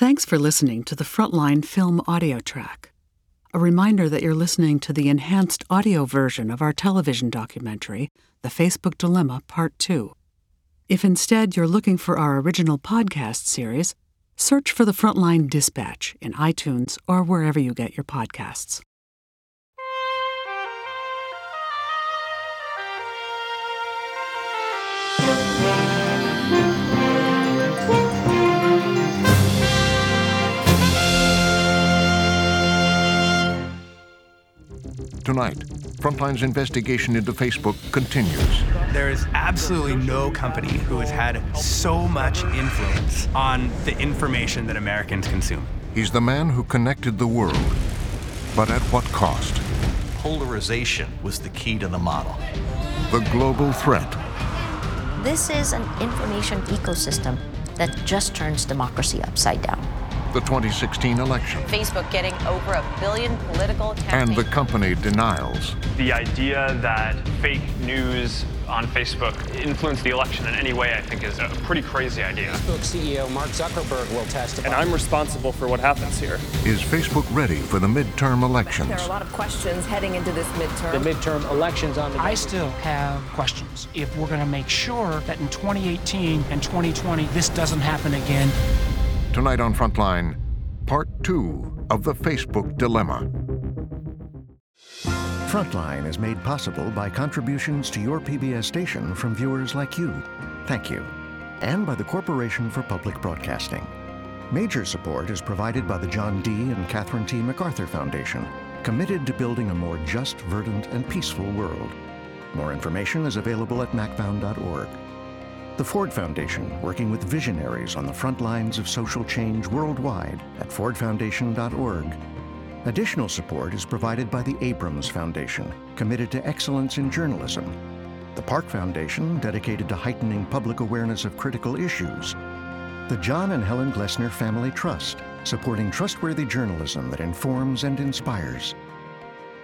Thanks for listening to the Frontline Film audio track. A reminder that you're listening to the enhanced audio version of our television documentary, The Facebook Dilemma Part 2. If instead you're looking for our original podcast series, search for the Frontline Dispatch in iTunes or wherever you get your podcasts. Tonight, Frontline's investigation into Facebook continues. There is absolutely no company who has had so much influence on the information that Americans consume. He's the man who connected the world, but at what cost? Polarization was the key to the model. The global threat. This is an information ecosystem that just turns democracy upside down. The 2016 election. Facebook getting over a billion political campaigns. And the company denials. The idea that fake news on Facebook influenced the election in any way, I think, is a pretty crazy idea. Facebook CEO Mark Zuckerberg will testify. And I'm responsible for what happens here. Is Facebook ready for the midterm elections? There are a lot of questions heading into this midterm. The midterm elections on the. I still have questions. If we're going to make sure that in 2018 and 2020 this doesn't happen again. Tonight on Frontline, part two of the Facebook dilemma. Frontline is made possible by contributions to your PBS station from viewers like you. Thank you. And by the Corporation for Public Broadcasting. Major support is provided by the John D. and Catherine T. MacArthur Foundation, committed to building a more just, verdant, and peaceful world. More information is available at macfound.org. The Ford Foundation, working with visionaries on the front lines of social change worldwide at fordfoundation.org. Additional support is provided by the Abrams Foundation, committed to excellence in journalism. The Park Foundation, dedicated to heightening public awareness of critical issues. The John and Helen Glessner Family Trust, supporting trustworthy journalism that informs and inspires.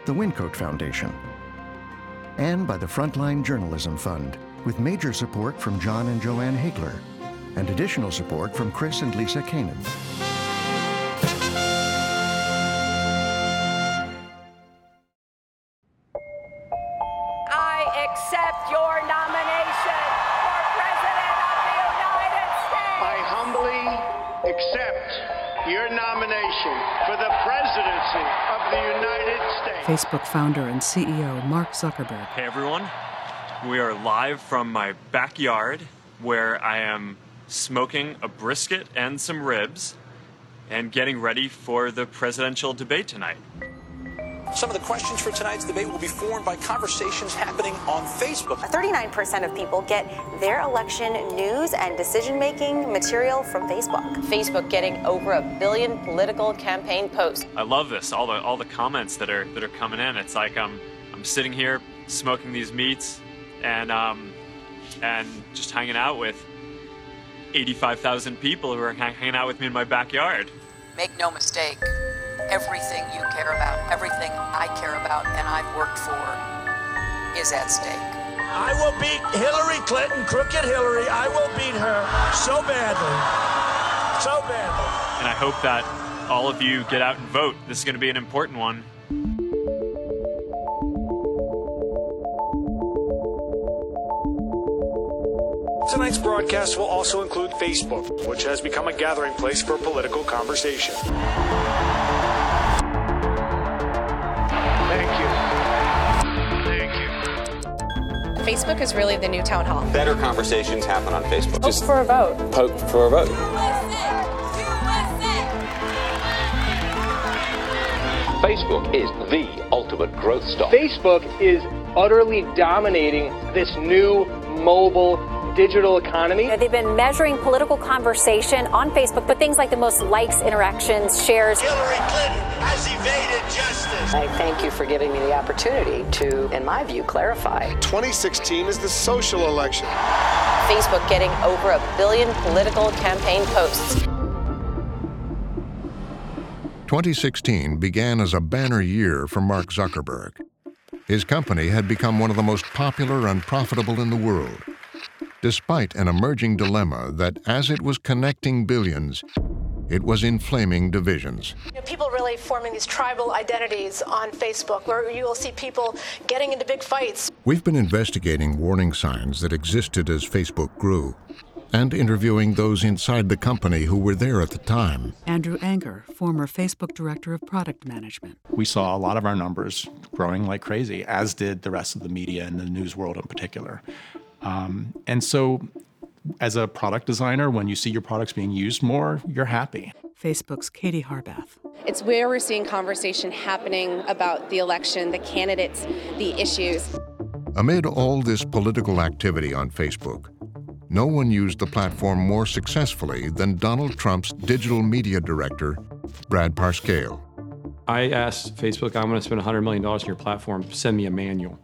The Wyncote Foundation. And by the Frontline Journalism Fund, with major support from John and Jo Ann Hagler, and additional support from Chris and Lisa Kanan. I accept your nomination for President of the United States. I humbly accept your nomination for the presidency of the United States. Facebook founder and CEO Mark Zuckerberg. Hey everyone, we are live from my backyard where I am smoking a brisket and some ribs and getting ready for the presidential debate tonight. Some of the questions for tonight's debate will be formed by conversations happening on Facebook. 39% of people get their election news and decision making material from Facebook. Facebook getting over a billion political campaign posts. I love this. All the all the comments that are that are coming in. It's like I'm I'm sitting here smoking these meats and um and just hanging out with 85,000 people who are hanging out with me in my backyard. Make no mistake, everything you care about, everything I care about and I've worked for is at stake. I will beat Hillary Clinton, crooked Hillary. I will beat her so badly. So badly. And I hope that all of you get out and vote. This is going to be an important one. Tonight's broadcast will also include Facebook, which has become a gathering place for political conversation. Thank you. Thank you. Facebook is really the new town hall. Better conversations happen on Facebook. Vote for a vote. Vote for a vote. Facebook is the ultimate growth stock. Facebook is utterly dominating this new mobile digital economy. You know, they've been measuring political conversation on Facebook, but things like the most likes, interactions, shares. Hillary Clinton has evaded justice. I thank you for giving me the opportunity to, in my view, clarify. 2016 is the social election. Facebook getting over a billion political campaign posts. 2016 began as a banner year for Mark Zuckerberg. His company had become one of the most popular and profitable in the world, despite an emerging dilemma that, as it was connecting billions, it was inflaming divisions. You know, people really forming these tribal identities on Facebook, where you will see people getting into big fights. We've been investigating warning signs that existed as Facebook grew and interviewing those inside the company who were there at the time. Andrew Anker, former Facebook Director of Product Management. We saw a lot of our numbers growing like crazy, as did the rest of the media and the news world in particular. Um, and so, as a product designer, when you see your products being used more, you're happy. Facebook's Katie Harbath. It's where we're seeing conversation happening about the election, the candidates, the issues. Amid all this political activity on Facebook, no one used the platform more successfully than Donald Trump's digital media director, Brad Parscale. I asked Facebook, I'm going to spend $100 million on your platform, send me a manual.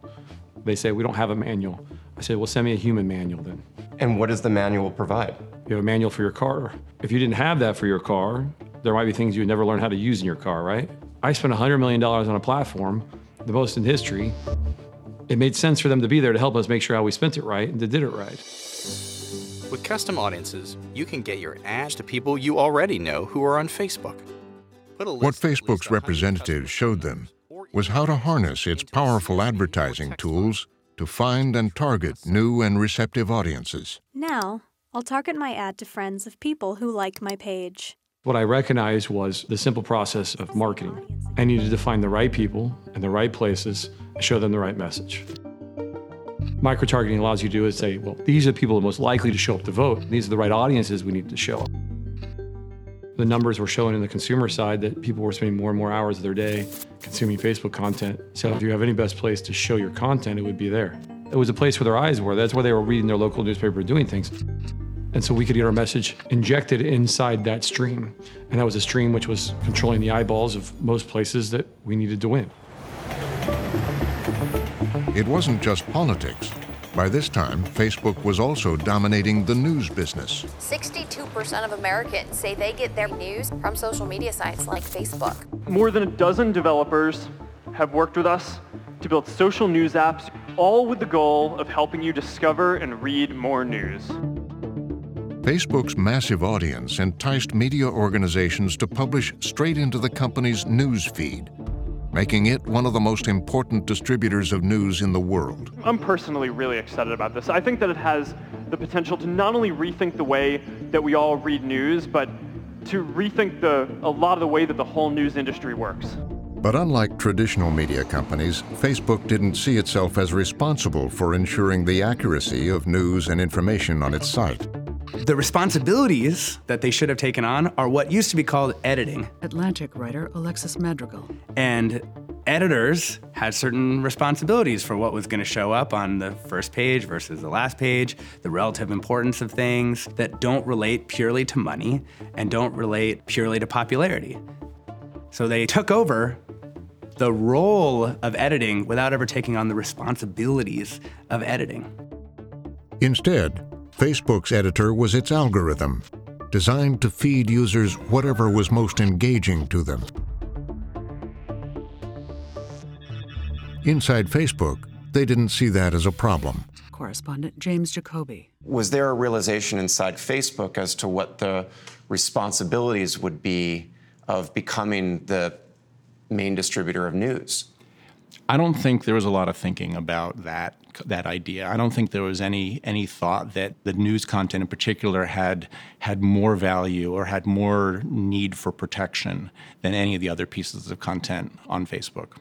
They say, we don't have a manual. I said, well, send me a human manual then. And what does the manual provide? You have a manual for your car. If you didn't have that for your car, there might be things you would never learn how to use in your car, right? I spent $100 million on a platform, the most in history. It made sense for them to be there to help us make sure how we spent it right and to did it right. With custom audiences, you can get your ads to people you already know who are on Facebook. What Facebook's representatives showed them was how to harness its powerful advertising tools to find and target new and receptive audiences. Now, I'll target my ad to friends of people who like my page. What I recognized was the simple process of marketing. I needed to find the right people in the right places and show them the right message. Micro targeting allows you to do is say, well, these are the people most likely to show up to vote. These are the right audiences we need to show up. The numbers were showing in the consumer side that people were spending more and more hours of their day consuming Facebook content. So if you have any best place to show your content, it would be there. It was a place where their eyes were. That's where they were reading their local newspaper doing things. And so we could get our message injected inside that stream. And that was a stream which was controlling the eyeballs of most places that we needed to win. It wasn't just politics. By this time, Facebook was also dominating the news business. 62% of Americans say they get their news from social media sites like Facebook. More than a dozen developers have worked with us to build social news apps, all with the goal of helping you discover and read more news. Facebook's massive audience enticed media organizations to publish straight into the company's news feed, making it one of the most important distributors of news in the world. I'm personally really excited about this. I think that it has the potential to not only rethink the way that we all read news, but to rethink the, a lot of the way that the whole news industry works. But unlike traditional media companies, Facebook didn't see itself as responsible for ensuring the accuracy of news and information on its site. The responsibilities that they should have taken on are what used to be called editing. Atlantic writer Alexis Madrigal. And editors had certain responsibilities for what was going to show up on the first page versus the last page, the relative importance of things that don't relate purely to money and don't relate purely to popularity. So they took over the role of editing without ever taking on the responsibilities of editing. Instead, Facebook's editor was its algorithm, designed to feed users whatever was most engaging to them. Inside Facebook, they didn't see that as a problem. Correspondent James Jacoby. Was there a realization inside Facebook as to what the responsibilities would be of becoming the main distributor of news? I don't think there was a lot of thinking about that that idea. I don't think there was any any thought that the news content in particular had had more value or had more need for protection than any of the other pieces of content on Facebook.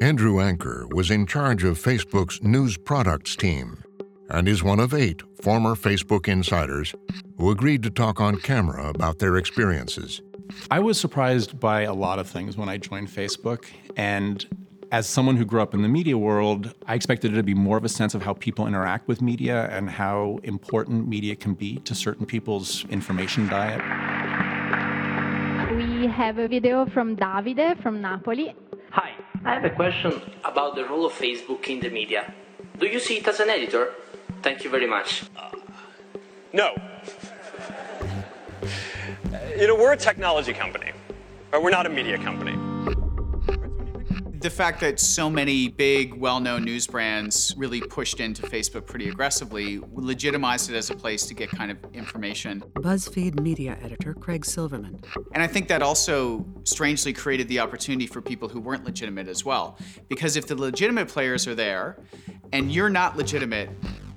Andrew Anker was in charge of Facebook's news products team and is one of eight former Facebook insiders who agreed to talk on camera about their experiences. I was surprised by a lot of things when I joined Facebook. And as someone who grew up in the media world, I expected it to be more of a sense of how people interact with media and how important media can be to certain people's information diet. We have a video from Davide from Napoli. Hi, I have a question about the role of Facebook in the media. Do you see it as an editor? Thank you very much. Uh, no. You know, we're a technology company, but we're not a media company. The fact that so many big, well known news brands really pushed into Facebook pretty aggressively legitimized it as a place to get kind of information. BuzzFeed media editor Craig Silverman. And I think that also strangely created the opportunity for people who weren't legitimate as well. Because if the legitimate players are there and you're not legitimate,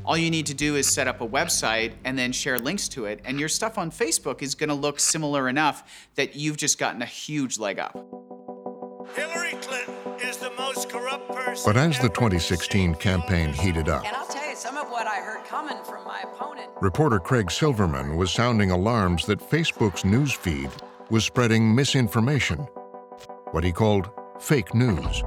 all you need to do is set up a website and then share links to it, and your stuff on Facebook is going to look similar enough that you've just gotten a huge leg up. Hillary Clinton is the most corrupt person. But as the 2016 campaign heated up, And I'll tell you some of what I heard coming from my opponent. reporter Craig Silverman was sounding alarms that Facebook's news feed was spreading misinformation, what he called fake news.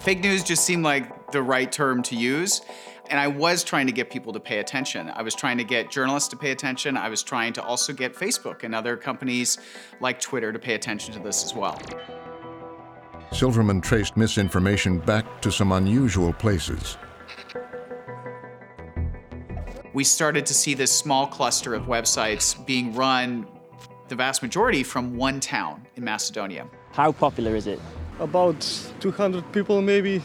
Fake news just seemed like the right term to use. And I was trying to get people to pay attention. I was trying to get journalists to pay attention. I was trying to also get Facebook and other companies like Twitter to pay attention to this as well. Silverman traced misinformation back to some unusual places. We started to see this small cluster of websites being run, the vast majority from one town in Macedonia. How popular is it? About 200 people, maybe.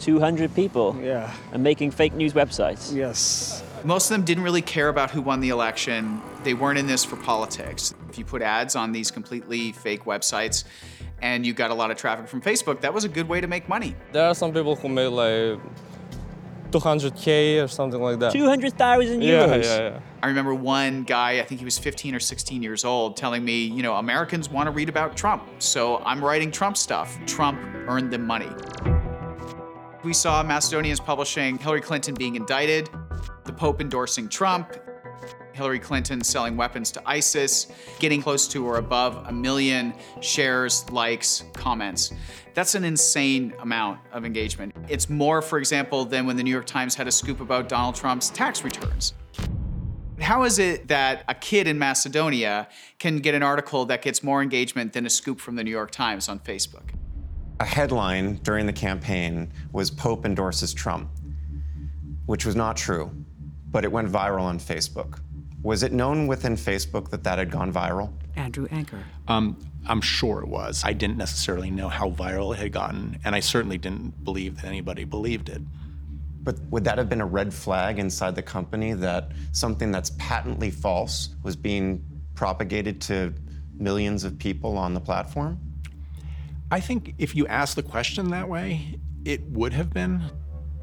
200 people? Yeah. And making fake news websites? Yes. Most of them didn't really care about who won the election. They weren't in this for politics. If you put ads on these completely fake websites and you got a lot of traffic from Facebook, that was a good way to make money. There are some people who made like 200k or something like that. 200,000 euros? Yeah, yeah, yeah. I remember one guy, I think he was 15 or 16 years old, telling me, you know, Americans want to read about Trump, so I'm writing Trump stuff. Trump earned them money. We saw Macedonians publishing Hillary Clinton being indicted, the Pope endorsing Trump, Hillary Clinton selling weapons to ISIS, getting close to or above a million shares, likes, comments. That's an insane amount of engagement. It's more, for example, than when the New York Times had a scoop about Donald Trump's tax returns. How is it that a kid in Macedonia can get an article that gets more engagement than a scoop from the New York Times on Facebook? A headline during the campaign was Pope endorses Trump, which was not true, but it went viral on Facebook. Was it known within Facebook that that had gone viral? Andrew Anker. Um, I'm sure it was. I didn't necessarily know how viral it had gotten, and I certainly didn't believe that anybody believed it. But would that have been a red flag inside the company that something that's patently false was being propagated to millions of people on the platform? I think if you ask the question that way, it would have been.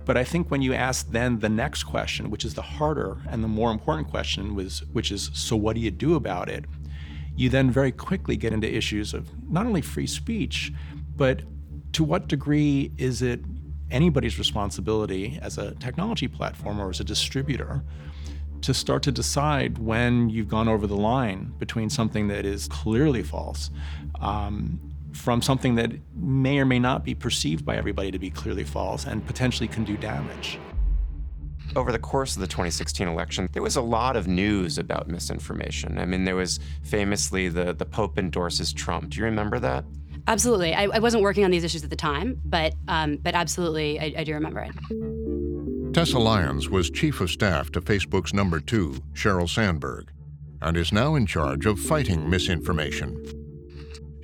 But I think when you ask then the next question, which is the harder and the more important question, was which is so what do you do about it? You then very quickly get into issues of not only free speech, but to what degree is it anybody's responsibility as a technology platform or as a distributor to start to decide when you've gone over the line between something that is clearly false um, from something that may or may not be perceived by everybody to be clearly false and potentially can do damage. Over the course of the 2016 election, there was a lot of news about misinformation. I mean, there was famously the, the Pope endorses Trump. Do you remember that? Absolutely. I, I wasn't working on these issues at the time, but um, but absolutely, I, I do remember it. Tessa Lyons was chief of staff to Facebook's number two, Sheryl Sandberg, and is now in charge of fighting misinformation.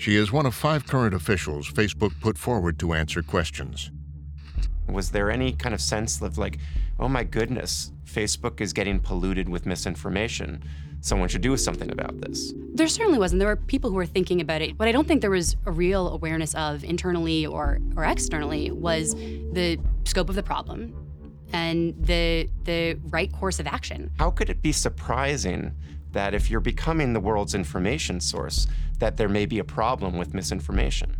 She is one of five current officials Facebook put forward to answer questions. Was there any kind of sense of like, oh my goodness, Facebook is getting polluted with misinformation? Someone should do something about this. There certainly wasn't. There were people who were thinking about it. What I don't think there was a real awareness of internally or, or externally was the scope of the problem and the the right course of action. How could it be surprising that if you're becoming the world's information source, that there may be a problem with misinformation?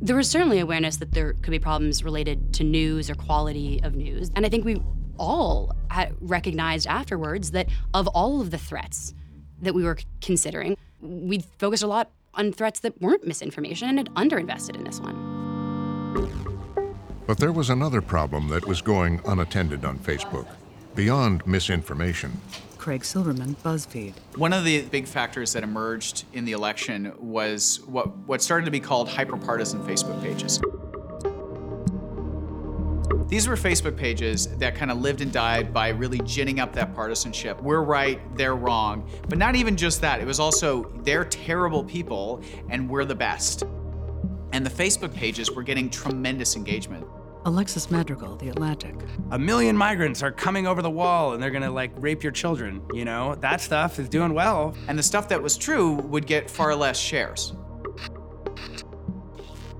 There was certainly awareness that there could be problems related to news or quality of news. And I think we all recognized afterwards that of all of the threats that we were considering, we focused a lot on threats that weren't misinformation and had underinvested in this one. But there was another problem that was going unattended on Facebook, beyond misinformation. Craig Silverman, BuzzFeed. One of the big factors that emerged in the election was what, what started to be called hyperpartisan Facebook pages. These were Facebook pages that kind of lived and died by really ginning up that partisanship. We're right, they're wrong. But not even just that, it was also they're terrible people and we're the best. And the Facebook pages were getting tremendous engagement. Alexis Madrigal, The Atlantic. A million migrants are coming over the wall and they're gonna like rape your children, you know? That stuff is doing well. And the stuff that was true would get far less shares.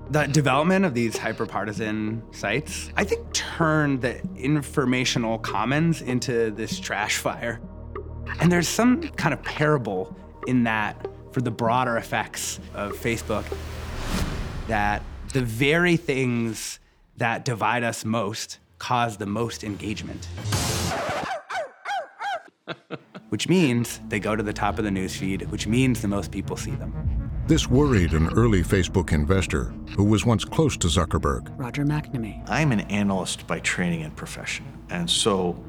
The development of these hyperpartisan sites, I think, turned the informational commons into this trash fire. And there's some kind of parable in that for the broader effects of Facebook that the very things that divide us most cause the most engagement. which means they go to the top of the newsfeed, which means the most people see them. This worried an early Facebook investor who was once close to Zuckerberg. Roger McNamee. I'm an analyst by training and profession, and so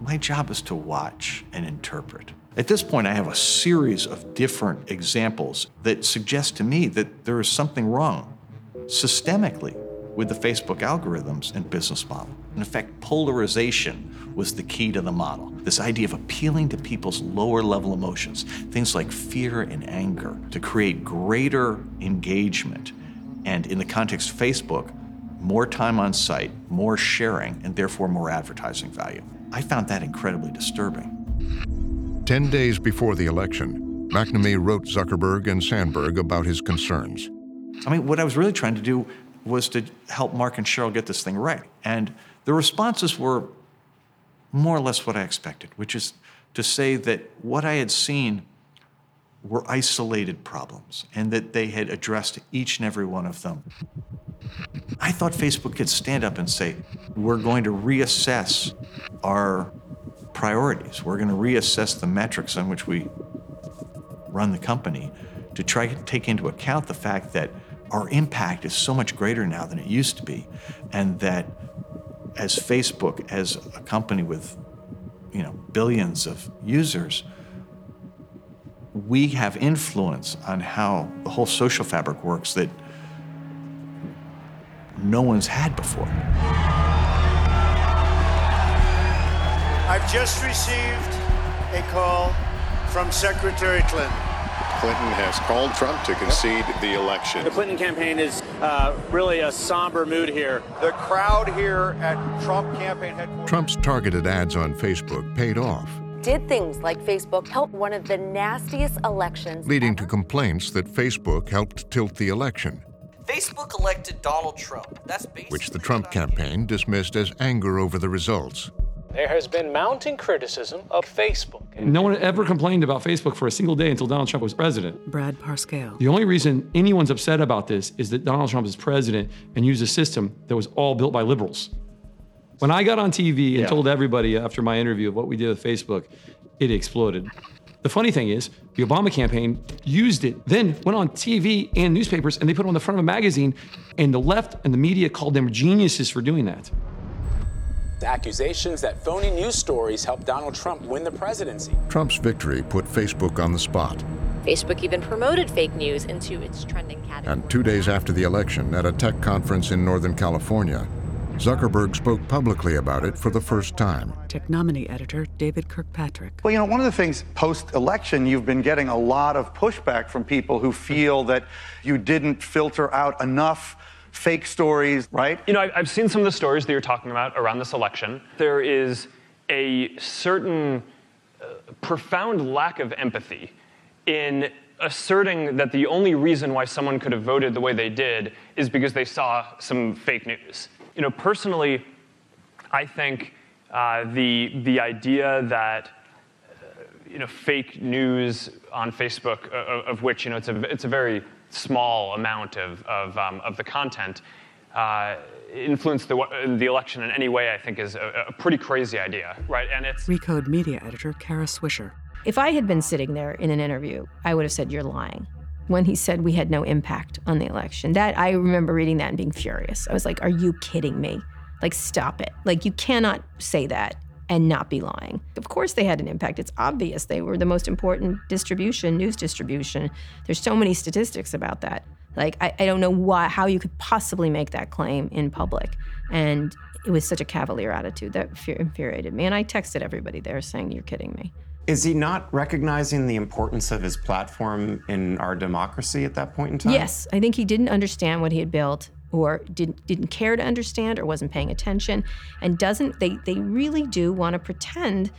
my job is to watch and interpret. At this point, I have a series of different examples that suggest to me that there is something wrong systemically with the Facebook algorithms and business model. In effect, polarization was the key to the model. This idea of appealing to people's lower level emotions, things like fear and anger, to create greater engagement. And in the context of Facebook, more time on site, more sharing, and therefore more advertising value. I found that incredibly disturbing. Ten days before the election, McNamee wrote Zuckerberg and Sandberg about his concerns. I mean, what I was really trying to do was to help Mark and Sheryl get this thing right. And the responses were more or less what I expected, which is to say that what I had seen were isolated problems and that they had addressed each and every one of them. I thought Facebook could stand up and say, we're going to reassess our priorities. We're going to reassess the metrics on which we run the company to try to take into account the fact that our impact is so much greater now than it used to be, and that as Facebook, as a company with you know billions of users, we have influence on how the whole social fabric works that no one's had before. I've just received a call from Secretary Clinton. Clinton has called Trump to concede the election. The Clinton campaign is uh, really a somber mood here. The crowd here at Trump campaign headquarters. Trump's targeted ads on Facebook paid off, Did things like Facebook help one of the nastiest elections? leading to complaints that Facebook helped tilt the election, Facebook elected Donald Trump. That's basically which the Trump campaign dismissed as anger over the results. There has been mounting criticism of Facebook. No one ever complained about Facebook for a single day until Donald Trump was president. Brad Parscale. The only reason anyone's upset about this is that Donald Trump is president and used a system that was all built by liberals. When I got on TV and Yeah. told everybody after my interview of what we did with Facebook, it exploded. The funny thing is, the Obama campaign used it, then went on TV and newspapers, and they put it on the front of a magazine, and the left and the media called them geniuses for doing that. Accusations that phony news stories helped Donald Trump win the presidency. Trump's victory put Facebook on the spot. Facebook even promoted fake news into its trending category. And two days after the election, at a tech conference in Northern California, Zuckerberg spoke publicly about it for the first time. Techonomy editor David Kirkpatrick. Well, you know, one of the things post election, you've been getting a lot of pushback from people who feel that you didn't filter out enough fake stories, right? You know, I've seen some of the stories that you're talking about around this election. There is a certain uh, profound lack of empathy in asserting that the only reason why someone could have voted the way they did is because they saw some fake news. You know, personally, I think uh, the the idea that uh, you know fake news on Facebook, uh, of which you know it's a it's a very small amount of of, um, of the content, uh, influence the the election in any way, I think is a, a pretty crazy idea, right? And it's Recode media editor Kara Swisher. If I had been sitting there in an interview, I would have said, You're lying. When he said we had no impact on the election, that I remember reading that and being furious. I was like, Are you kidding me? Like, stop it. Like, you cannot say that and not be lying. Of course, they had an impact. It's obvious they were the most important distribution, news distribution. There's so many statistics about that. Like, I, I don't know why, how you could possibly make that claim in public. And it was such a cavalier attitude that infuriated me. And I texted everybody there saying, You're kidding me. Is he not recognizing the importance of his platform in our democracy at that point in time? Yes, I think he didn't understand what he had built or didn't didn't care to understand or wasn't paying attention and doesn't they they really do want to pretend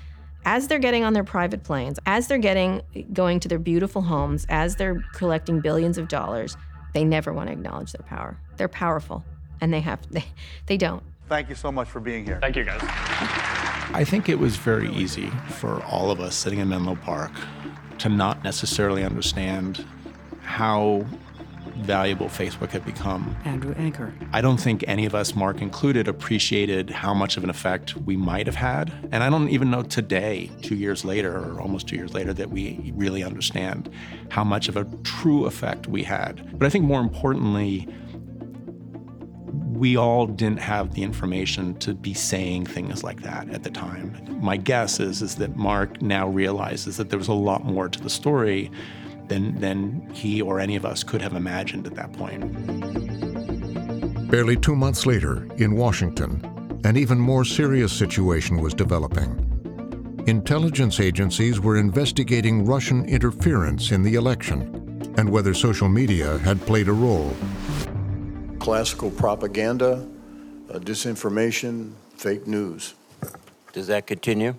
as they're getting on their private planes, as they're getting going to their beautiful homes, as they're collecting billions of dollars, they never want to acknowledge their power. They're powerful and they have they they don't. Thank you so much for being here. Thank you guys. I think it was very easy for all of us sitting in Menlo Park to not necessarily understand how valuable Facebook had become. Andrew Anker. I don't think any of us, Mark included, appreciated how much of an effect we might have had. And I don't even know today, two years later, or almost two years later, that we really understand how much of a true effect we had. But I think more importantly, we all didn't have the information to be saying things like that at the time. My guess is, is that Mark now realizes that there was a lot more to the story than, than he or any of us could have imagined at that point. Barely two months later, in Washington, an even more serious situation was developing. Intelligence agencies were investigating Russian interference in the election and whether social media had played a role. Classical propaganda, uh, disinformation, fake news. Does that continue?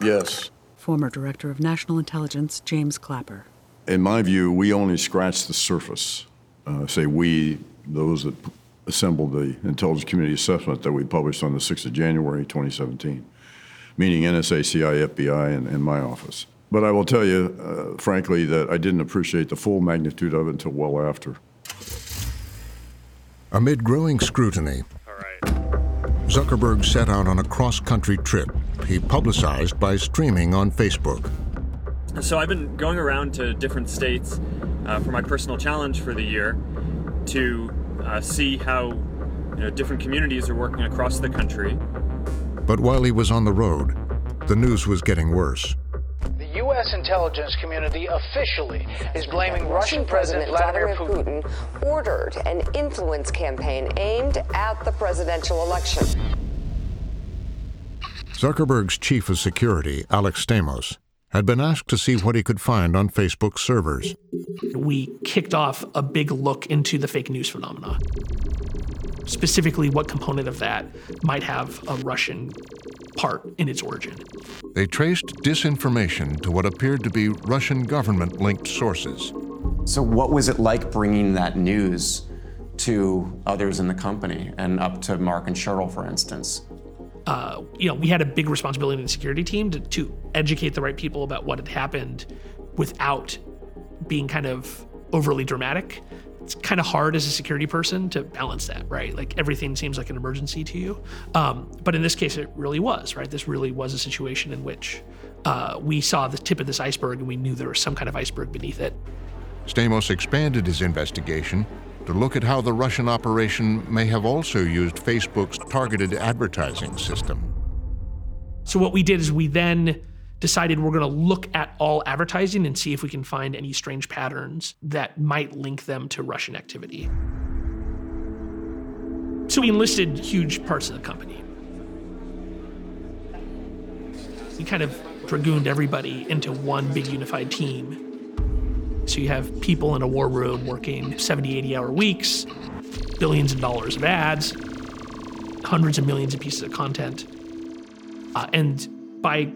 Yes. Former Director of National Intelligence James Clapper. In my view, we only scratched the surface. Uh, say we, those that assembled the intelligence community assessment that we published on the 6th of January 2017, meaning NSA, CIA, FBI, and, and my office. But I will tell you, uh, frankly, that I didn't appreciate the full magnitude of it until well after. Amid growing scrutiny, Zuckerberg set out on a cross country trip he publicized by streaming on Facebook. So I've been going around to different states uh, for my personal challenge for the year to uh, see how you know, different communities are working across the country. But while he was on the road, the news was getting worse. The U.S. intelligence community officially is blaming Russian President Vladimir Putin ordered an influence campaign aimed at the presidential election. Zuckerberg's chief of security, Alex Stamos, had been asked to see what he could find on Facebook servers. We kicked off a big look into the fake news phenomena. Specifically, what component of that might have a Russian part in its origin. They traced disinformation to what appeared to be Russian government linked sources. So, what was it like bringing that news to others in the company and up to Mark and Sheryl, for instance? Uh, you know, we had a big responsibility in the security team to, to educate the right people about what had happened without being kind of overly dramatic it's kind of hard as a security person to balance that, right? Like everything seems like an emergency to you. Um, but in this case, it really was, right? This really was a situation in which uh, we saw the tip of this iceberg and we knew there was some kind of iceberg beneath it. Stamos expanded his investigation to look at how the Russian operation may have also used Facebook's targeted advertising system. So, what we did is we then decided we're going to look at all advertising and see if we can find any strange patterns that might link them to Russian activity. So we enlisted huge parts of the company. We kind of dragooned everybody into one big unified team. So you have people in a war room working 70, 80 hour weeks, billions of dollars of ads, hundreds of millions of pieces of content. Uh, and by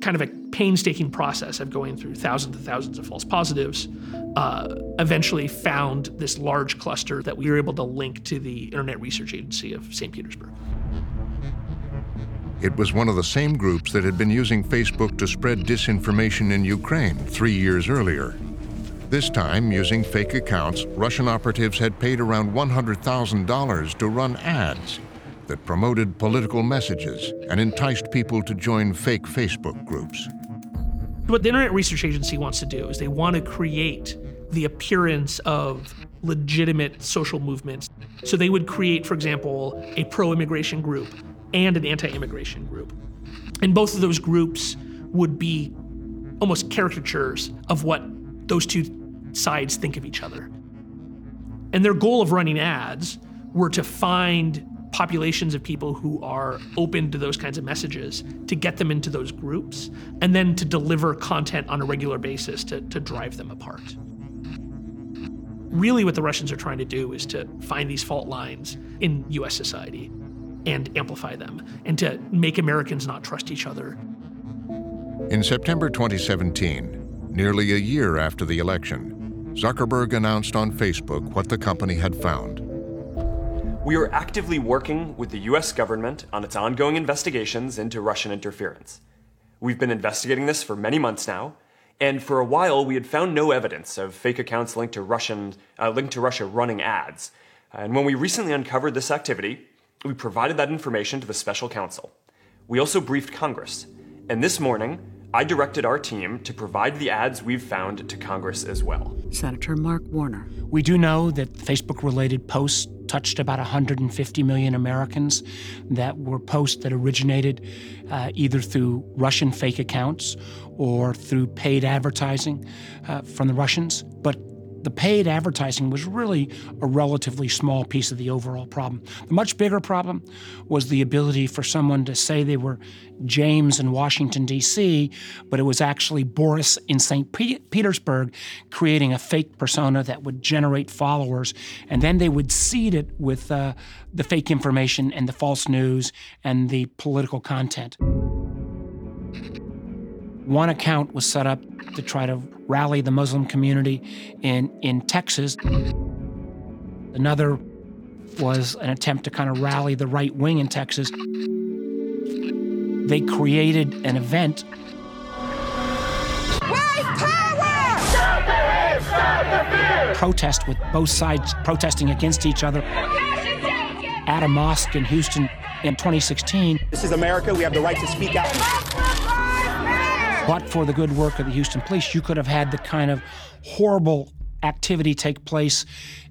kind of a painstaking process of going through thousands and thousands of false positives, uh, eventually found this large cluster that we were able to link to the Internet Research Agency of St. Petersburg. It was one of the same groups that had been using Facebook to spread disinformation in Ukraine three years earlier. This time, using fake accounts, Russian operatives had paid around $100,000 to run ads that promoted political messages and enticed people to join fake Facebook groups. What the Internet Research Agency wants to do is they want to create the appearance of legitimate social movements. So they would create, for example, a pro immigration group and an anti immigration group. And both of those groups would be almost caricatures of what those two sides think of each other. And their goal of running ads were to find populations of people who are open to those kinds of messages to get them into those groups and then to deliver content on a regular basis to, to drive them apart. Really, what the Russians are trying to do is to find these fault lines in US society and amplify them and to make Americans not trust each other. In September 2017, nearly a year after the election, Zuckerberg announced on Facebook what the company had found. We are actively working with the US government on its ongoing investigations into Russian interference. We've been investigating this for many months now, and for a while we had found no evidence of fake accounts linked to Russian uh, linked to Russia running ads. And when we recently uncovered this activity, we provided that information to the special counsel. We also briefed Congress, and this morning I directed our team to provide the ads we've found to Congress as well. Senator Mark Warner. We do know that Facebook related posts touched about 150 million Americans that were posts that originated uh, either through Russian fake accounts or through paid advertising uh, from the Russians. But the paid advertising was really a relatively small piece of the overall problem. The much bigger problem was the ability for someone to say they were James in Washington, D.C., but it was actually Boris in St. Petersburg creating a fake persona that would generate followers, and then they would seed it with uh, the fake information and the false news and the political content. One account was set up to try to rally the Muslim community in, in Texas. Another was an attempt to kind of rally the right wing in Texas. They created an event. Protest with both sides protesting against each other at a mosque in Houston in 2016. This is America. We have the right to speak out. But for the good work of the Houston police, you could have had the kind of horrible activity take place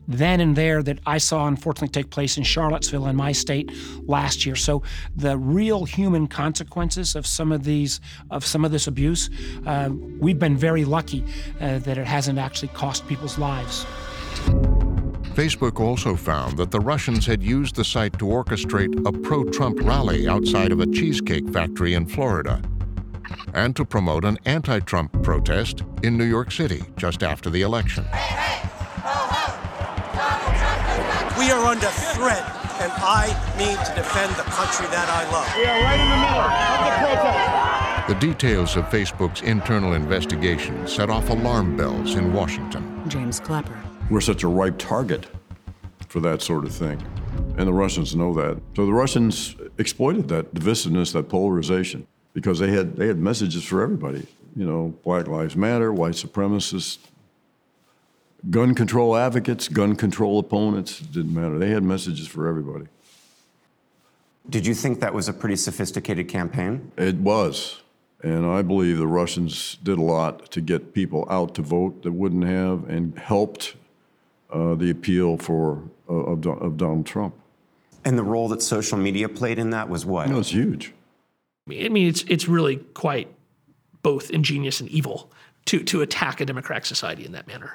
then and there that I saw unfortunately take place in Charlottesville in my state last year. So the real human consequences of some of these of some of this abuse, uh, we've been very lucky uh, that it hasn't actually cost people's lives. Facebook also found that the Russians had used the site to orchestrate a pro Trump rally outside of a cheesecake factory in Florida and to promote an anti Trump protest in New York City just after the election. We are under threat, and I need to defend the country that I love. We are right in the middle of the protest. The details of Facebook's internal investigation set off alarm bells in Washington. James Clapper. We're such a ripe target for that sort of thing. And the Russians know that. So the Russians exploited that divisiveness, that polarization because they had they had messages for everybody. You know, Black Lives Matter, white supremacists, gun control advocates, gun control opponents. It didn't matter. They had messages for everybody. Did you think that was a pretty sophisticated campaign? It was. And I believe the Russians did a lot to get people out to vote that wouldn't have and helped uh, the appeal for uh, of, of Donald Trump. And the role that social media played in that was what? It was huge. I mean, it's it's really quite both ingenious and evil to to attack a democratic society in that manner.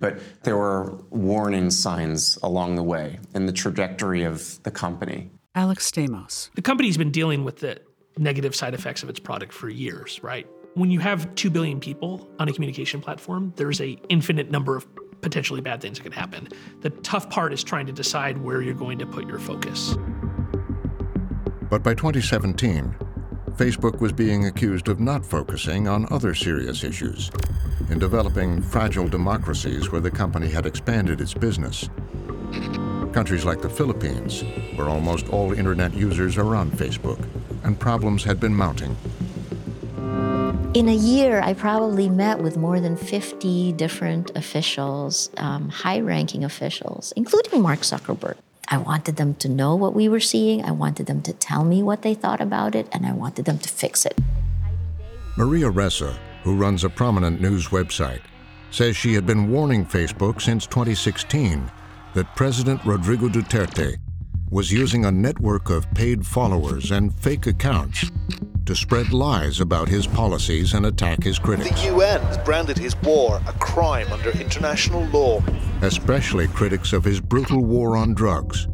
But there were warning signs along the way in the trajectory of the company. Alex Stamos. The company's been dealing with the negative side effects of its product for years, right? When you have 2 billion people on a communication platform, there's a infinite number of potentially bad things that could happen. The tough part is trying to decide where you're going to put your focus. But by 2017, Facebook was being accused of not focusing on other serious issues in developing fragile democracies where the company had expanded its business. Countries like the Philippines, where almost all internet users are on Facebook, and problems had been mounting. In a year, I probably met with more than 50 different officials, um, high ranking officials, including Mark Zuckerberg. I wanted them to know what we were seeing. I wanted them to tell me what they thought about it, and I wanted them to fix it. Maria Ressa, who runs a prominent news website, says she had been warning Facebook since 2016 that President Rodrigo Duterte was using a network of paid followers and fake accounts to spread lies about his policies and attack his critics. The UN has branded his war a crime under international law. Especially critics of his brutal war on drugs,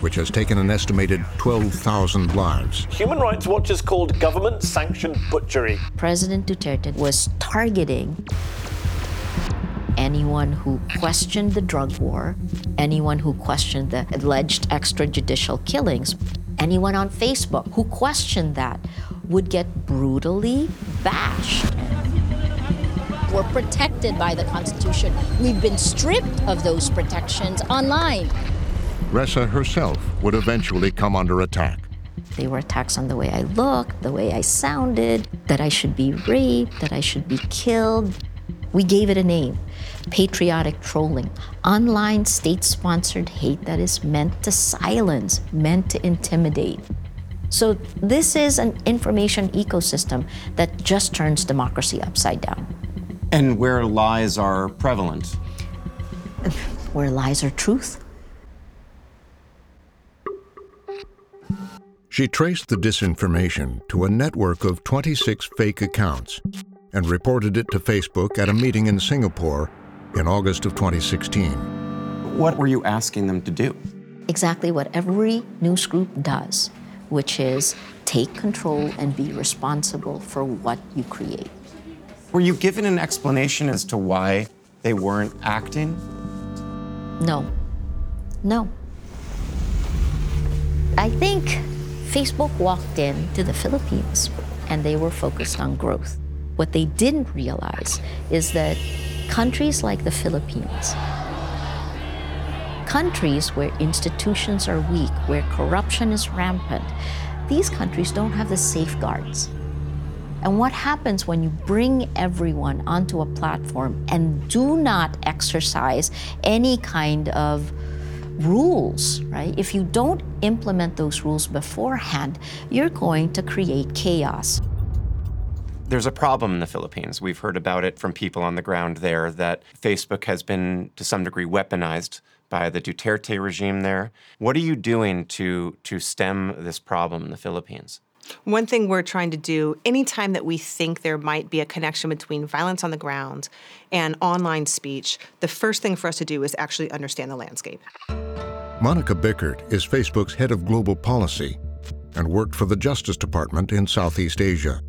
which has taken an estimated 12,000 lives. Human Rights Watch has called government sanctioned butchery. President Duterte was targeting anyone who questioned the drug war, anyone who questioned the alleged extrajudicial killings, anyone on Facebook who questioned that would get brutally bashed. We're protected by the Constitution. We've been stripped of those protections online. Ressa herself would eventually come under attack. They were attacks on the way I looked, the way I sounded, that I should be raped, that I should be killed. We gave it a name patriotic trolling, online state sponsored hate that is meant to silence, meant to intimidate. So, this is an information ecosystem that just turns democracy upside down. And where lies are prevalent. Where lies are truth. She traced the disinformation to a network of 26 fake accounts and reported it to Facebook at a meeting in Singapore in August of 2016. What were you asking them to do? Exactly what every news group does, which is take control and be responsible for what you create. Were you given an explanation as to why they weren't acting? No. No. I think Facebook walked in to the Philippines and they were focused on growth. What they didn't realize is that countries like the Philippines, countries where institutions are weak, where corruption is rampant, these countries don't have the safeguards. And what happens when you bring everyone onto a platform and do not exercise any kind of rules, right? If you don't implement those rules beforehand, you're going to create chaos. There's a problem in the Philippines. We've heard about it from people on the ground there that Facebook has been to some degree weaponized by the Duterte regime there. What are you doing to to stem this problem in the Philippines? One thing we're trying to do anytime that we think there might be a connection between violence on the ground and online speech, the first thing for us to do is actually understand the landscape. Monika Bickert is Facebook's head of global policy and worked for the Justice Department in Southeast Asia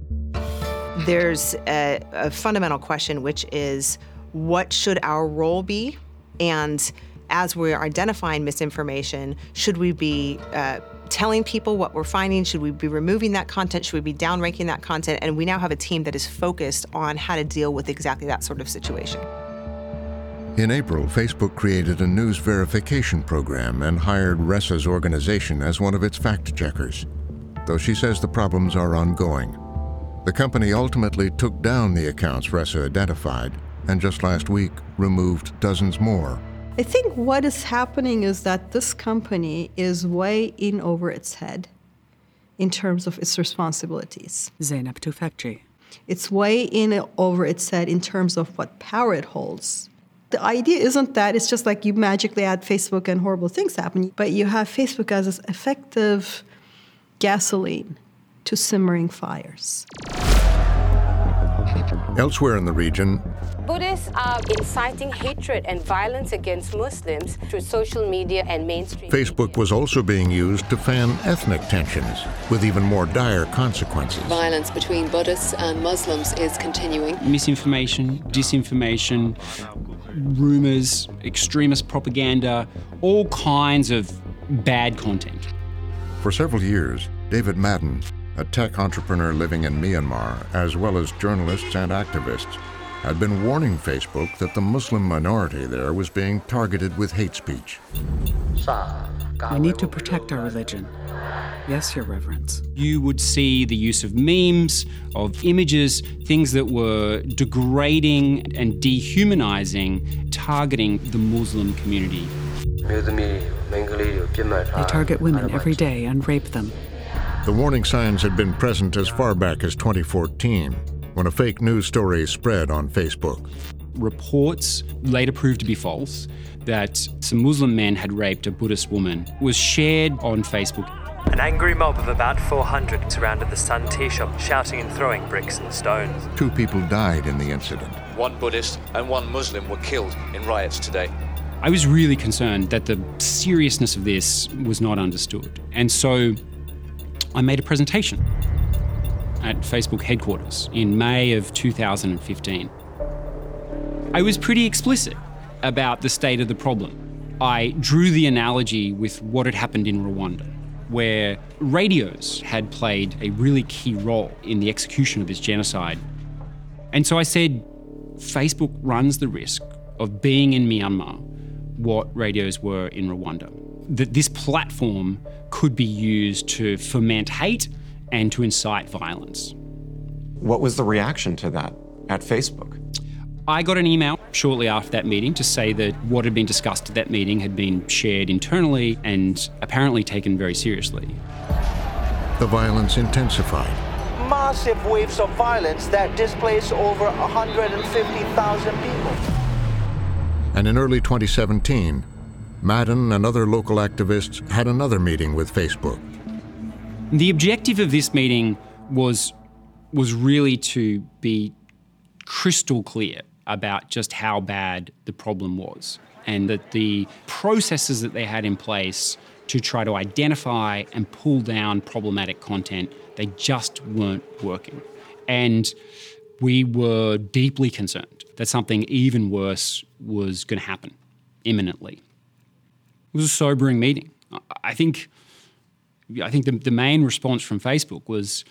there's a, a fundamental question, which is what should our role be? And as we're identifying misinformation, should we be uh, telling people what we're finding? Should we be removing that content? Should we be downranking that content? And we now have a team that is focused on how to deal with exactly that sort of situation. In April, Facebook created a news verification program and hired Ressa's organization as one of its fact checkers, though she says the problems are ongoing. The company ultimately took down the accounts Ressa identified and just last week removed dozens more. I think what is happening is that this company is way in over its head in terms of its responsibilities. Zeynep Tufekci. It's way in over its head in terms of what power it holds. The idea isn't that it's just like you magically add Facebook and horrible things happen, but you have Facebook as this effective gasoline to simmering fires. Elsewhere in the region, Buddhists are inciting hatred and violence against Muslims through social media and mainstream. Facebook was also being used to fan ethnic tensions, with even more dire consequences. Violence between Buddhists and Muslims is continuing. Misinformation, disinformation, rumors, extremist propaganda, all kinds of bad content. For several years, David Madden a tech entrepreneur living in Myanmar, as well as journalists and activists, had been warning Facebook that the Muslim minority there was being targeted with hate speech. We need to protect our religion. Yes, Your Reverence. You would see the use of memes, of images, things that were degrading and dehumanizing, targeting the Muslim community. They target women every day and rape them. The warning signs had been present as far back as 2014, when a fake news story spread on Facebook. Reports later proved to be false that some Muslim men had raped a Buddhist woman was shared on Facebook. An angry mob of about 400 surrounded the Sun tea shop, shouting and throwing bricks and stones. Two people died in the incident. One Buddhist and one Muslim were killed in riots today. I was really concerned that the seriousness of this was not understood. And so I made a presentation at Facebook headquarters in May of 2015. I was pretty explicit about the state of the problem. I drew the analogy with what had happened in Rwanda, where radios had played a really key role in the execution of this genocide. And so I said, Facebook runs the risk of being in Myanmar what radios were in Rwanda. That this platform could be used to foment hate and to incite violence. What was the reaction to that at Facebook? I got an email shortly after that meeting to say that what had been discussed at that meeting had been shared internally and apparently taken very seriously. The violence intensified. Massive waves of violence that displaced over 150,000 people. And in early 2017, Madden and other local activists had another meeting with Facebook. The objective of this meeting was was really to be crystal clear about just how bad the problem was and that the processes that they had in place to try to identify and pull down problematic content they just weren't working and we were deeply concerned that something even worse was going to happen imminently it was a sobering meeting i think i think the, the main response from facebook was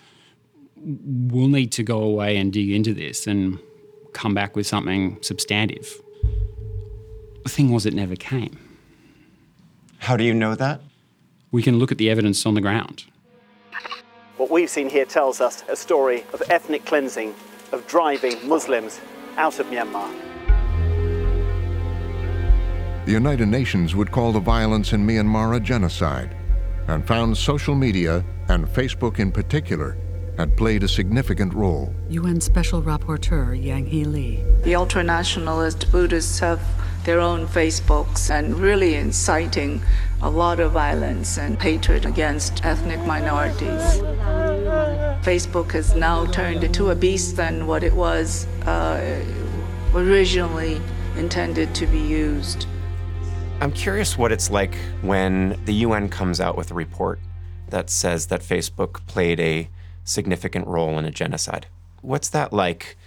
we'll need to go away and dig into this and come back with something substantive. The thing was, it never came. How do you know that? We can look at the evidence on the ground. What we've seen here tells us a story of ethnic cleansing, of driving Muslims out of Myanmar. The United Nations would call the violence in Myanmar a genocide and found social media, and Facebook in particular, had played a significant role. UN Special Rapporteur Yang Hee Lee. The ultranationalist Buddhists have their own Facebooks and really inciting a lot of violence and hatred against ethnic minorities. Facebook has now turned into a beast than what it was uh, originally intended to be used. I'm curious what it's like when the UN comes out with a report that says that Facebook played a significant role in a genocide. What's that like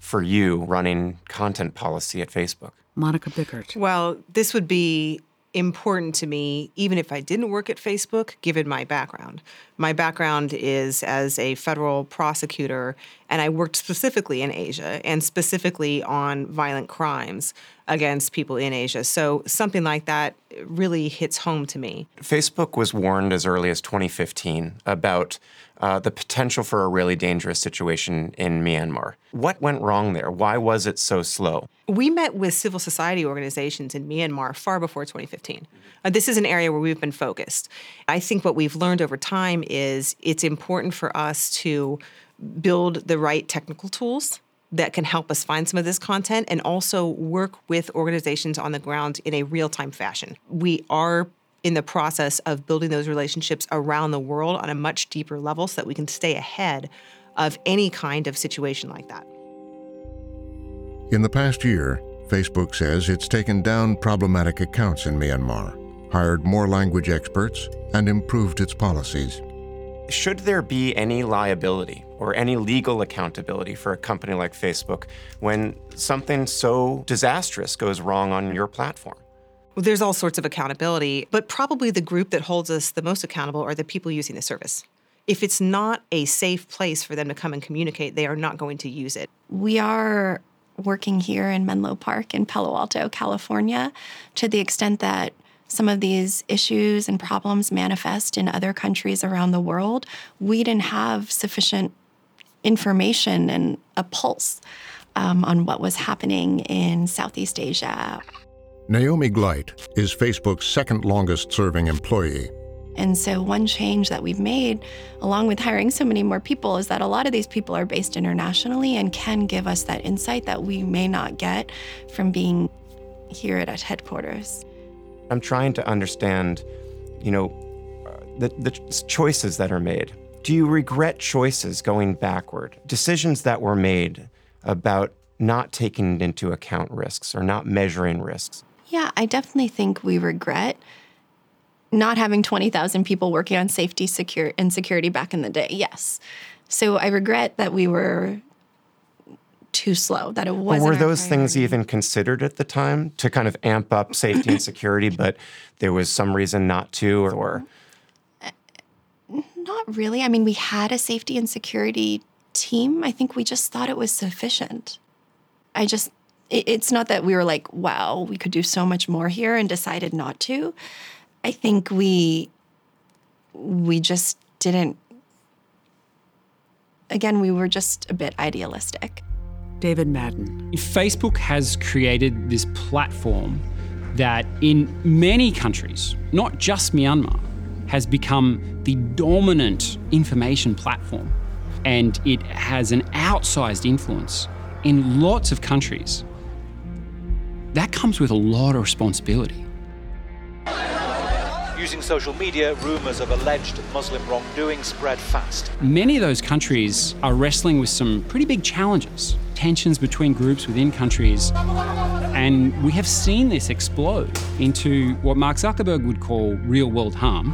for you running content policy at Facebook? Monika Bickert. Well, this would be important to me, even if I didn't work at Facebook, given my background. My background is as a federal prosecutor, and I worked specifically in Asia and specifically on violent crimes against people in Asia. So something like that really hits home to me. Facebook was warned as early as 2015 about uh, the potential for a really dangerous situation in Myanmar. What went wrong there? Why was it so slow? We met with civil society organizations in Myanmar far before 2015. Uh, this is an area where we've been focused. I think what we've learned over time is it's important for us to build the right technical tools that can help us find some of this content and also work with organizations on the ground in a real time fashion. We are in the process of building those relationships around the world on a much deeper level so that we can stay ahead of any kind of situation like that. In the past year, Facebook says it's taken down problematic accounts in Myanmar, hired more language experts, and improved its policies. Should there be any liability or any legal accountability for a company like Facebook when something so disastrous goes wrong on your platform? Well, there's all sorts of accountability, but probably the group that holds us the most accountable are the people using the service. If it's not a safe place for them to come and communicate, they are not going to use it. We are working here in Menlo Park in Palo Alto, California, to the extent that some of these issues and problems manifest in other countries around the world, we didn't have sufficient information and a pulse um, on what was happening in Southeast Asia. Naomi Gleit is Facebook's second longest serving employee. And so, one change that we've made, along with hiring so many more people, is that a lot of these people are based internationally and can give us that insight that we may not get from being here at headquarters. I'm trying to understand, you know, the, the choices that are made. Do you regret choices going backward? Decisions that were made about not taking into account risks or not measuring risks? Yeah, I definitely think we regret not having 20,000 people working on safety secure and security back in the day. Yes. So I regret that we were too slow, that it wasn't. Were those things even considered at the time to kind of amp up safety and security, but there was some reason not to, or Not really. I mean, we had a safety and security team. I think we just thought it was sufficient. I just, it, it's not that we were like, wow, we could do so much more here and decided not to. I think we, we just didn't, again, we were just a bit idealistic. David Madden. Facebook has created this platform that in many countries, not just Myanmar, has become the dominant information platform. And it has an outsized influence in lots of countries. That comes with a lot of responsibility. Using social media, rumours of alleged Muslim wrongdoing spread fast. Many of those countries are wrestling with some pretty big challenges, tensions between groups within countries. And we have seen this explode into what Mark Zuckerberg would call real world harm,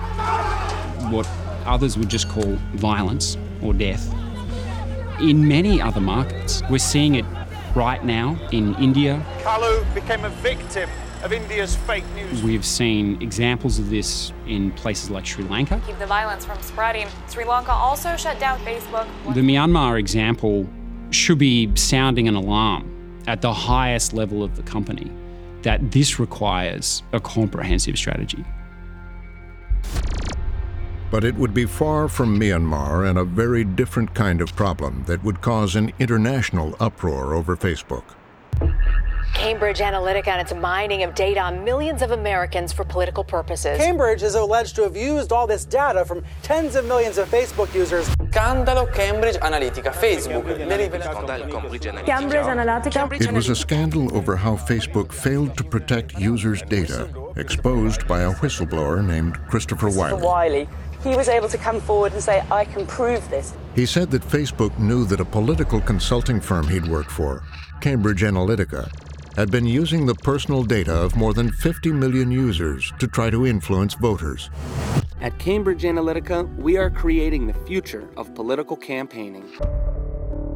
what others would just call violence or death. In many other markets, we're seeing it right now in India. Kalu became a victim of India's fake news. We've seen examples of this in places like Sri Lanka. Keep the violence from spreading. Sri Lanka also shut down Facebook. The Myanmar example should be sounding an alarm at the highest level of the company that this requires a comprehensive strategy. But it would be far from Myanmar and a very different kind of problem that would cause an international uproar over Facebook. Cambridge Analytica and its mining of data on millions of Americans for political purposes. Cambridge is alleged to have used all this data from tens of millions of Facebook users. Scandalo Cambridge Analytica, Facebook. Cambridge Analytica. It was a scandal over how Facebook failed to protect users' data, exposed by a whistleblower named Christopher Wylie. Wylie. He was able to come forward and say, I can prove this. He said that Facebook knew that a political consulting firm he'd worked for, Cambridge Analytica, had been using the personal data of more than 50 million users to try to influence voters. At Cambridge Analytica, we are creating the future of political campaigning.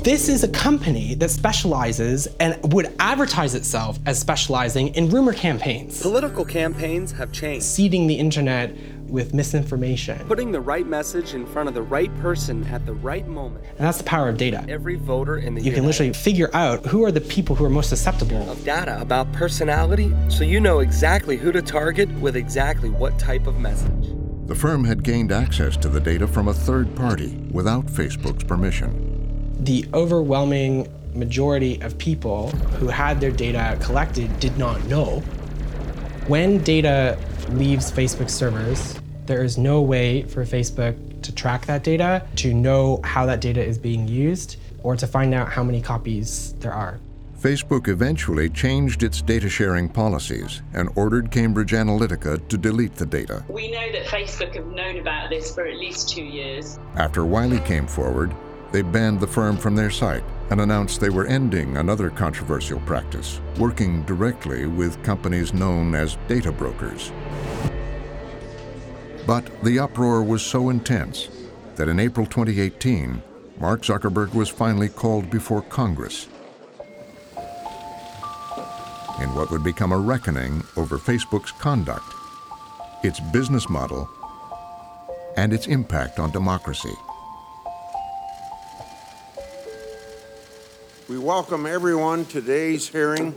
This is a company that specializes and would advertise itself as specializing in rumor campaigns. Political campaigns have changed. Seeding the internet with misinformation. Putting the right message in front of the right person at the right moment. And that's the power of data. Every voter in the You can literally figure out who are the people who are most susceptible. of data about personality so you know exactly who to target with exactly what type of message. The firm had gained access to the data from a third party without Facebook's permission. The overwhelming majority of people who had their data collected did not know. When data leaves Facebook servers, there is no way for Facebook to track that data, to know how that data is being used, or to find out how many copies there are. Facebook eventually changed its data sharing policies and ordered Cambridge Analytica to delete the data. We know that Facebook have known about this for at least two years. After Wylie came forward, they banned the firm from their site and announced they were ending another controversial practice, working directly with companies known as data brokers. But the uproar was so intense that in April 2018, Mark Zuckerberg was finally called before Congress in what would become a reckoning over Facebook's conduct, its business model, and its impact on democracy. We welcome everyone to today's hearing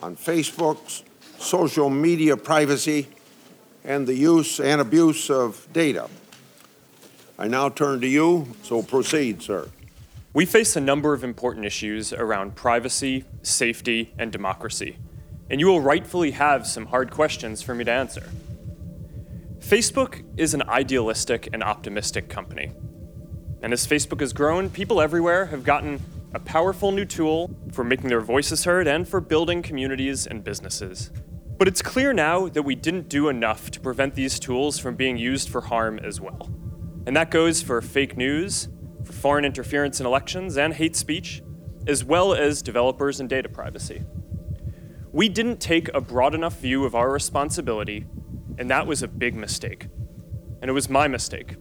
on Facebook's social media privacy and the use and abuse of data. I now turn to you, so proceed, sir. We face a number of important issues around privacy, safety, and democracy, and you will rightfully have some hard questions for me to answer. Facebook is an idealistic and optimistic company. And as Facebook has grown, people everywhere have gotten a powerful new tool for making their voices heard and for building communities and businesses. But it's clear now that we didn't do enough to prevent these tools from being used for harm as well. And that goes for fake news, for foreign interference in elections and hate speech, as well as developers and data privacy. We didn't take a broad enough view of our responsibility, and that was a big mistake. And it was my mistake,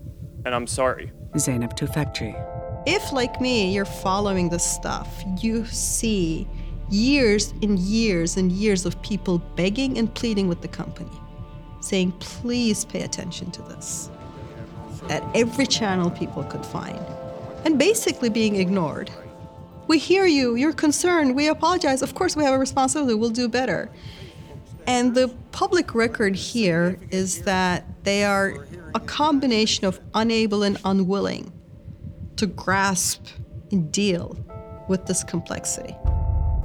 and I'm sorry. Zeynep Tufekci. If, like me, you're following this stuff, you see years and years and years of people begging and pleading with the company, saying, please pay attention to this. At every channel people could find, and basically being ignored. We hear you, you're concerned, we apologize, of course we have a responsibility, we'll do better. And the public record here is that they are a combination of unable and unwilling to grasp and deal with this complexity.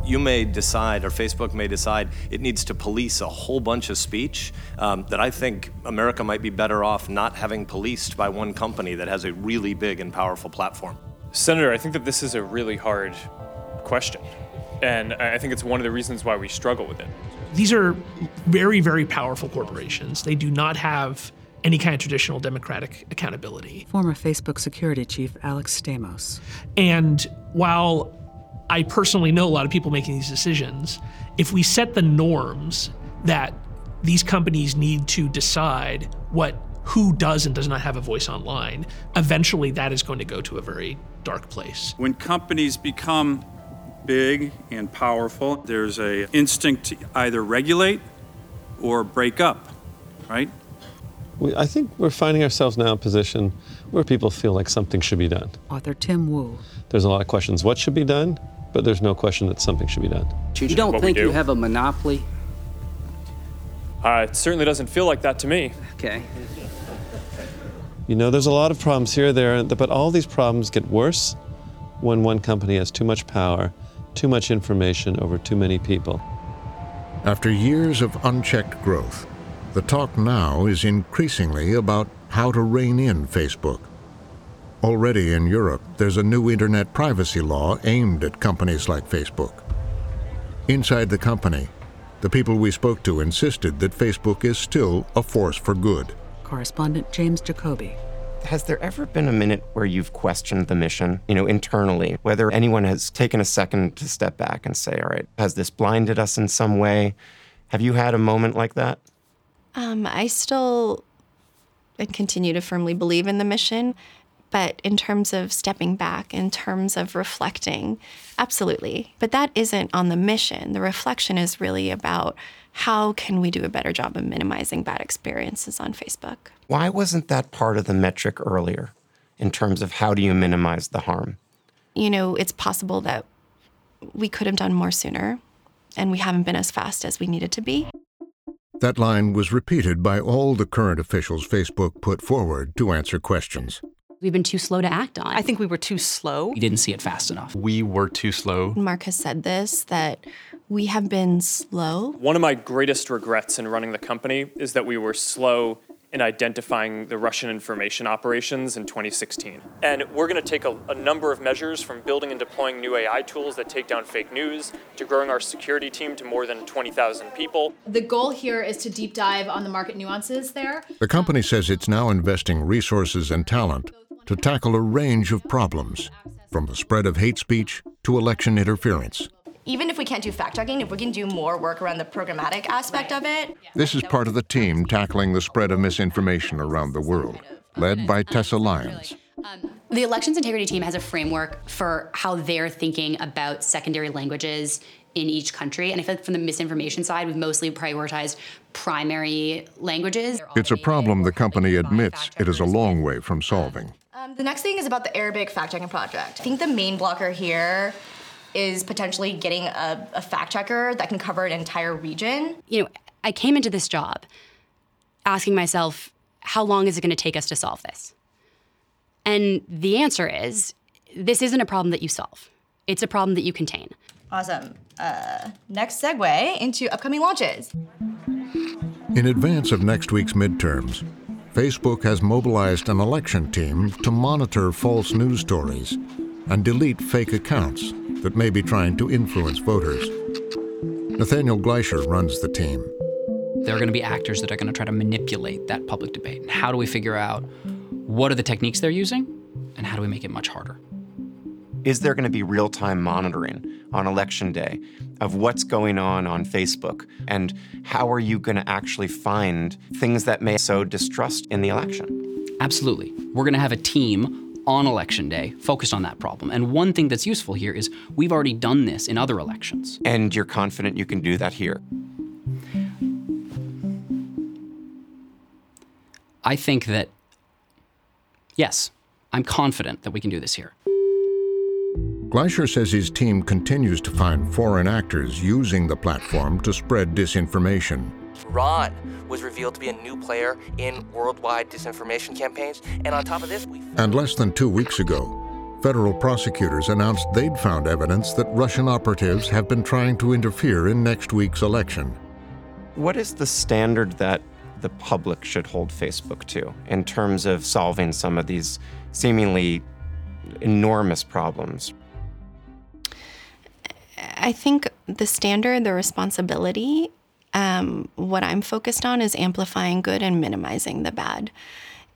You may decide, or Facebook may decide, it needs to police a whole bunch of speech um, that I think America might be better off not having policed by one company that has a really big and powerful platform. Senator, I think that this is a really hard question. And I think it's one of the reasons why we struggle with it. These are very, very powerful corporations. They do not have any kind of traditional democratic accountability. Former Facebook security chief Alex Stamos. And while I personally know a lot of people making these decisions, if we set the norms that these companies need to decide what who does and does not have a voice online, eventually that is going to go to a very dark place. When companies become big and powerful, there's a instinct to either regulate or break up, right? We, I think we're finding ourselves now in a position where people feel like something should be done. Author Tim Wu. There's a lot of questions what should be done, but there's no question that something should be done. You don't think do. you have a monopoly? Uh, it certainly doesn't feel like that to me. Okay. You know, there's a lot of problems here, and there, but all these problems get worse when one company has too much power, too much information over too many people. After years of unchecked growth, the talk now is increasingly about how to rein in Facebook. Already in Europe, there's a new internet privacy law aimed at companies like Facebook. Inside the company, the people we spoke to insisted that Facebook is still a force for good. Correspondent James Jacoby. Has there ever been a minute where you've questioned the mission, you know, internally, whether anyone has taken a second to step back and say, all right, has this blinded us in some way? Have you had a moment like that? Um, I still continue to firmly believe in the mission. But in terms of stepping back, in terms of reflecting, absolutely. But that isn't on the mission. The reflection is really about how can we do a better job of minimizing bad experiences on Facebook. Why wasn't that part of the metric earlier in terms of how do you minimize the harm? You know, it's possible that we could have done more sooner, and we haven't been as fast as we needed to be. That line was repeated by all the current officials Facebook put forward to answer questions. We've been too slow to act on. I think we were too slow. We didn't see it fast enough. We were too slow. Mark has said this that we have been slow. One of my greatest regrets in running the company is that we were slow in identifying the Russian information operations in 2016. And we're going to take a, a, number of measures from building and deploying new AI tools that take down fake news to growing our security team to more than 20,000 people. The goal here is to deep dive on the market nuances there. The company says it's now investing resources and talent to tackle a range of problems, from the spread of hate speech to election interference even if we can't do fact checking, if we can do more work around the programmatic aspect of it. This is part of the team tackling the spread of misinformation around the world, led by Tessa Lyons. Um, the elections integrity team has a framework for how they're thinking about secondary languages in each country. And I feel like from the misinformation side, we've mostly prioritized primary languages. It's a problem the company admits it is a long way from solving. Um, the next thing is about the Arabic fact checking project. I think the main blocker here is potentially getting a, a fact checker that can cover an entire region. You know, I came into this job asking myself, how long is it going to take us to solve this? And the answer is this isn't a problem that you solve, it's a problem that you contain. Awesome. Uh, next segue into upcoming launches. In advance of next week's midterms, Facebook has mobilized an election team to monitor false news stories and delete fake accounts that may be trying to influence voters. Nathaniel Gleicher runs the team. There are going to be actors that are going to try to manipulate that public debate. And How do we figure out what are the techniques they're using and how do we make it much harder? Is there going to be real time monitoring on election day of what's going on on Facebook and how are you going to actually find things that may sow distrust in the election? Absolutely. We're going to have a team on election day focused on that problem. And one thing that's useful here is we've already done this in other elections. And you're confident you can do that here? I think that, yes, I'm confident that we can do this here. Gleicher says his team continues to find foreign actors using the platform to spread disinformation. Iran was revealed to be a new player in worldwide disinformation campaigns. And on top of this, we. And less than two weeks ago, federal prosecutors announced they'd found evidence that Russian operatives have been trying to interfere in next week's election. What is the standard that the public should hold Facebook to in terms of solving some of these seemingly enormous problems? I think the standard, the responsibility, um, what I'm focused on is amplifying good and minimizing the bad.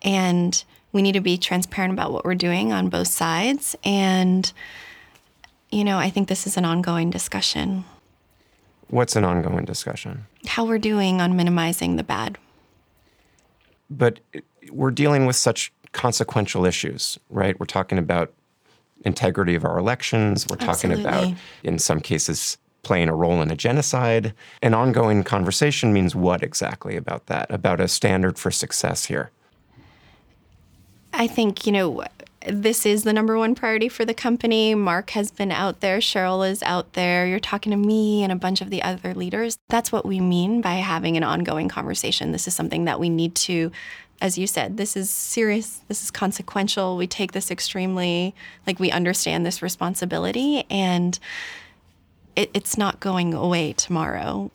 And we need to be transparent about what we're doing on both sides. And, you know, I think this is an ongoing discussion. What's an ongoing discussion? How we're doing on minimizing the bad but we're dealing with such consequential issues, right? We're talking about integrity of our elections. We're talking Absolutely. about, in some cases, playing a role in a genocide. An ongoing conversation means what exactly about that, about a standard for success here? I think, you know, this is the number one priority for the company. Mark has been out there, Sheryl is out there. You're talking to me and a bunch of the other leaders. That's what we mean by having an ongoing conversation. This is something that we need to as you said, this is serious, this is consequential. We take this extremely, like, we understand this responsibility, and it, it's not going away tomorrow.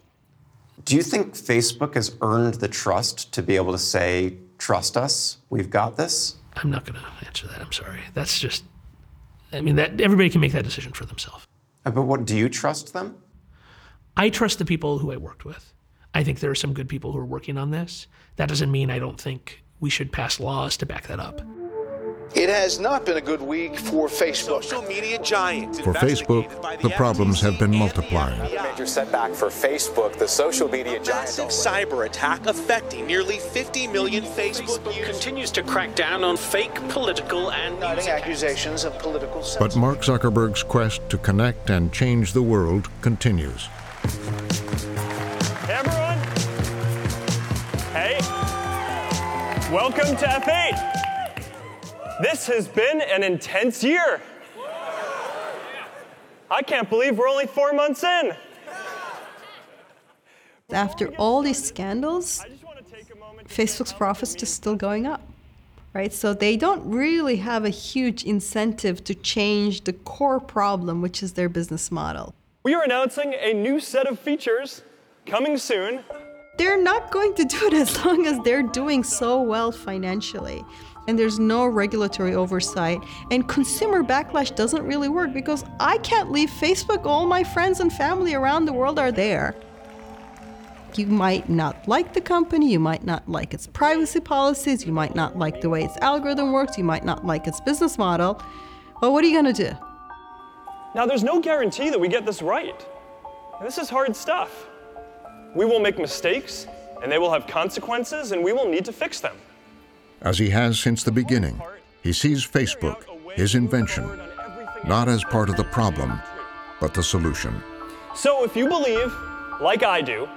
Do you think Facebook has earned the trust to be able to say, trust us, we've got this? I'm not going to answer that. I'm sorry. That's just, I mean, that everybody can make that decision for themselves. Uh, but what do you trust them? I trust the people who I worked with. I think there are some good people who are working on this. That doesn't mean I don't think we should pass laws to back that up. It has not been a good week for Facebook. Social media giant. For Facebook, the problems have been multiplying. Major setback for Facebook, the social media giant. Massive cyber attack affecting nearly 50 million Facebook, Facebook users. continues to crack down on fake political and accusations of political censorship. But Mark Zuckerberg's quest to connect and change the world continues. Hey everyone! Hey! Welcome to F8! This has been an intense year. I can't believe we're only four months in. After all these scandals, Facebook's profits are still going up, right? So they don't really have a huge incentive to change the core problem, which is their business model. We are announcing a new set of features coming soon. They're not going to do it as long as they're doing so well financially and there's no regulatory oversight. And consumer backlash doesn't really work because I can't leave Facebook. All my friends and family around the world are there. You might not like the company, you might not like its privacy policies, you might not like the way its algorithm works, you might not like its business model. But what are you going to do? Now, there's no guarantee that we get this right. This is hard stuff. We will make mistakes, and they will have consequences, and we will need to fix them. As he has since the beginning, he sees Facebook, his invention, not as part of the problem, but the solution. So if you believe, like I do,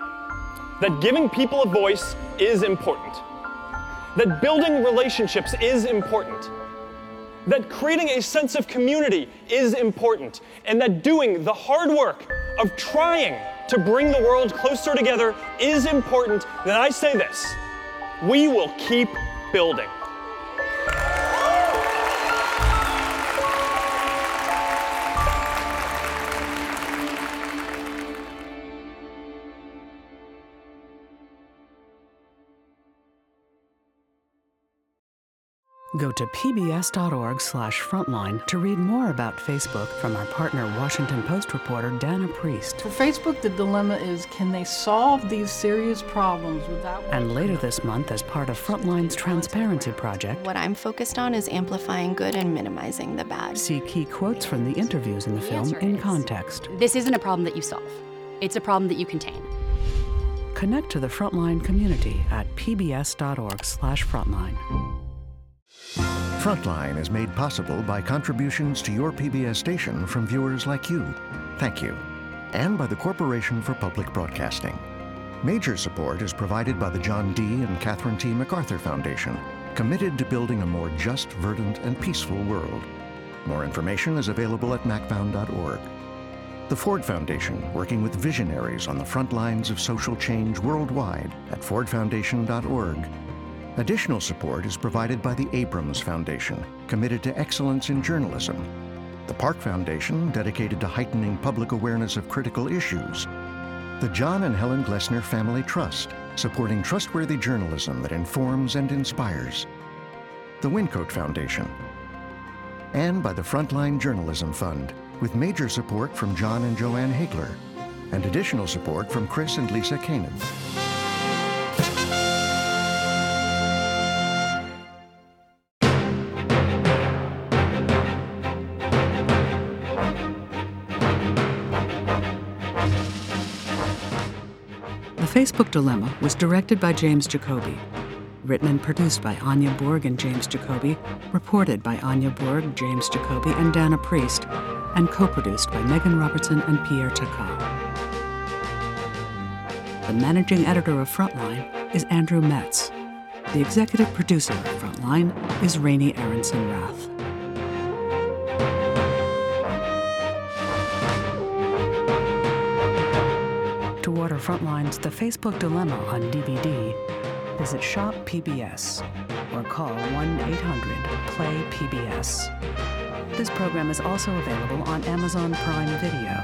that giving people a voice is important, that building relationships is important, that creating a sense of community is important, and that doing the hard work of trying to bring the world closer together is important, then I say this we will keep building. Go to pbs.org/frontline to read more about Facebook from our partner Washington Post reporter Dana Priest. For Facebook, the dilemma is can they solve these serious problems without And later this month as part of Frontline's Transparency Project, What I'm focused on is amplifying good and minimizing the bad. see key quotes from the interviews in the film in context. This isn't a problem that you solve. It's a problem that you contain. Connect to the Frontline community at pbs.org/frontline. Frontline is made possible by contributions to your PBS station from viewers like you. Thank you. And by the Corporation for Public Broadcasting. Major support is provided by the John D. and Catherine T. MacArthur Foundation, committed to building a more just, verdant, and peaceful world. More information is available at macfound.org. The Ford Foundation, working with visionaries on the front lines of social change worldwide at fordfoundation.org. Additional support is provided by the Abrams Foundation, committed to excellence in journalism. The Park Foundation, dedicated to heightening public awareness of critical issues. The John and Helen Glessner Family Trust, supporting trustworthy journalism that informs and inspires. The Wyncote Foundation. And by the Frontline Journalism Fund, with major support from John and Jo Ann Hagler, and additional support from Chris and Lisa Kaneb. Facebook Dilemma was directed by James Jacoby, written and produced by Anya Bourg and James Jacoby, reported by Anya Bourg, James Jacoby, and Dana Priest, and co-produced by Megan Robertson and Pierre Takal. The managing editor of Frontline is Andrew Metz. The executive producer of Frontline is Raney Aronson Rath. Order Frontline's The Facebook Dilemma on DVD, visit Shop PBS or call 1 800 PLAY PBS. This program is also available on Amazon Prime Video.